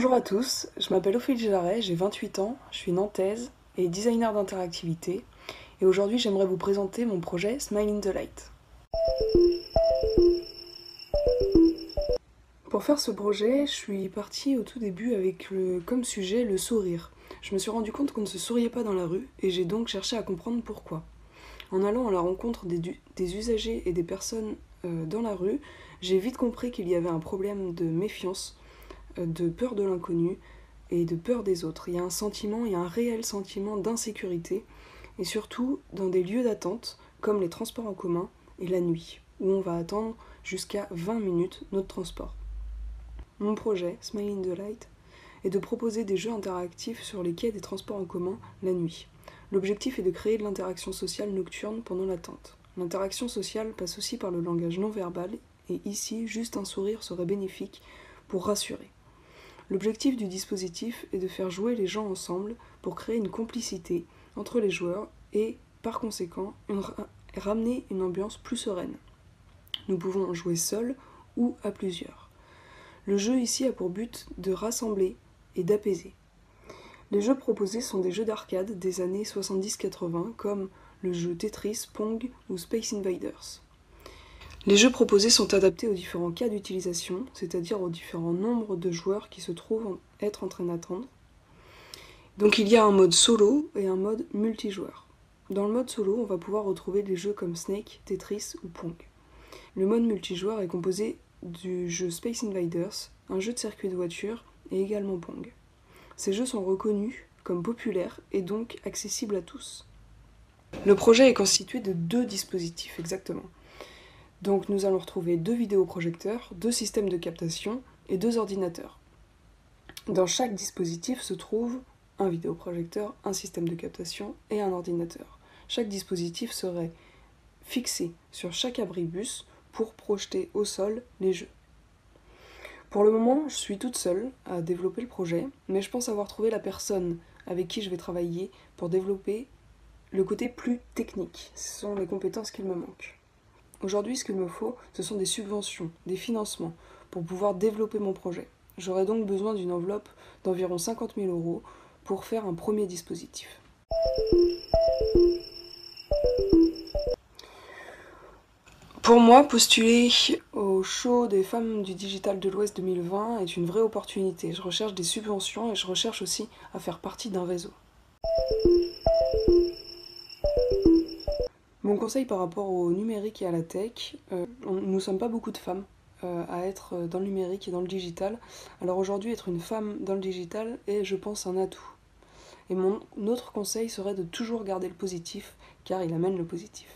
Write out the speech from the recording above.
Bonjour à tous, je m'appelle Ophélie Gilaret, j'ai 28 ans, je suis nantaise et designer d'interactivité. Et aujourd'hui, j'aimerais vous présenter mon projet Smile in the Light. Pour faire ce projet, je suis partie au tout début avec comme sujet le sourire. Je me suis rendu compte qu'on ne se souriait pas dans la rue et j'ai donc cherché à comprendre pourquoi. En allant à la rencontre des, usagers et des personnes euh, dans la rue, j'ai vite compris qu'il y avait un problème de méfiance, de peur de l'inconnu et de peur des autres. Il y a un sentiment, il y a un réel sentiment d'insécurité et surtout dans des lieux d'attente comme les transports en commun et la nuit, où on va attendre jusqu'à 20 minutes notre transport. Mon projet, Smile in the Light, est de proposer des jeux interactifs sur les quais des transports en commun la nuit. L'objectif est de créer de l'interaction sociale nocturne pendant l'attente. L'interaction sociale passe aussi par le langage non verbal, et ici, juste un sourire serait bénéfique pour rassurer. L'objectif du dispositif est de faire jouer les gens ensemble pour créer une complicité entre les joueurs et, par conséquent, ramener une ambiance plus sereine. Nous pouvons jouer seuls ou à plusieurs. Le jeu ici a pour but de rassembler et d'apaiser. Les jeux proposés sont des jeux d'arcade des années 70-80 comme le jeu Tetris, Pong ou Space Invaders. Les jeux proposés sont adaptés aux différents cas d'utilisation, c'est-à-dire aux différents nombres de joueurs qui se trouvent être en train d'attendre. Donc il y a un mode solo et un mode multijoueur. Dans le mode solo, on va pouvoir retrouver des jeux comme Snake, Tetris ou Pong. Le mode multijoueur est composé du jeu Space Invaders, un jeu de circuit de voiture et également Pong. Ces jeux sont reconnus comme populaires et donc accessibles à tous. Le projet est constitué de deux dispositifs exactement. Donc nous allons retrouver deux vidéoprojecteurs, deux systèmes de captation et deux ordinateurs. Dans chaque dispositif se trouve un vidéoprojecteur, un système de captation et un ordinateur. Chaque dispositif serait fixé sur chaque abribus pour projeter au sol les jeux. Pour le moment, je suis toute seule à développer le projet, mais je pense avoir trouvé la personne avec qui je vais travailler pour développer le côté plus technique. Ce sont les compétences qu'il me manquent. Aujourd'hui, ce qu'il me faut, ce sont des subventions, des financements pour pouvoir développer mon projet. J'aurai donc besoin d'une enveloppe d'environ 50 000 euros pour faire un premier dispositif. Pour moi, postuler au show des femmes du digital de l'Ouest 2020 est une vraie opportunité. Je recherche des subventions et je recherche aussi à faire partie d'un réseau. Mon conseil par rapport au numérique et à la tech, euh, nous ne sommes pas beaucoup de femmes euh, à être dans le numérique et dans le digital. Alors aujourd'hui, être une femme dans le digital est, je pense, un atout. Et mon autre conseil serait de toujours garder le positif, car il amène le positif.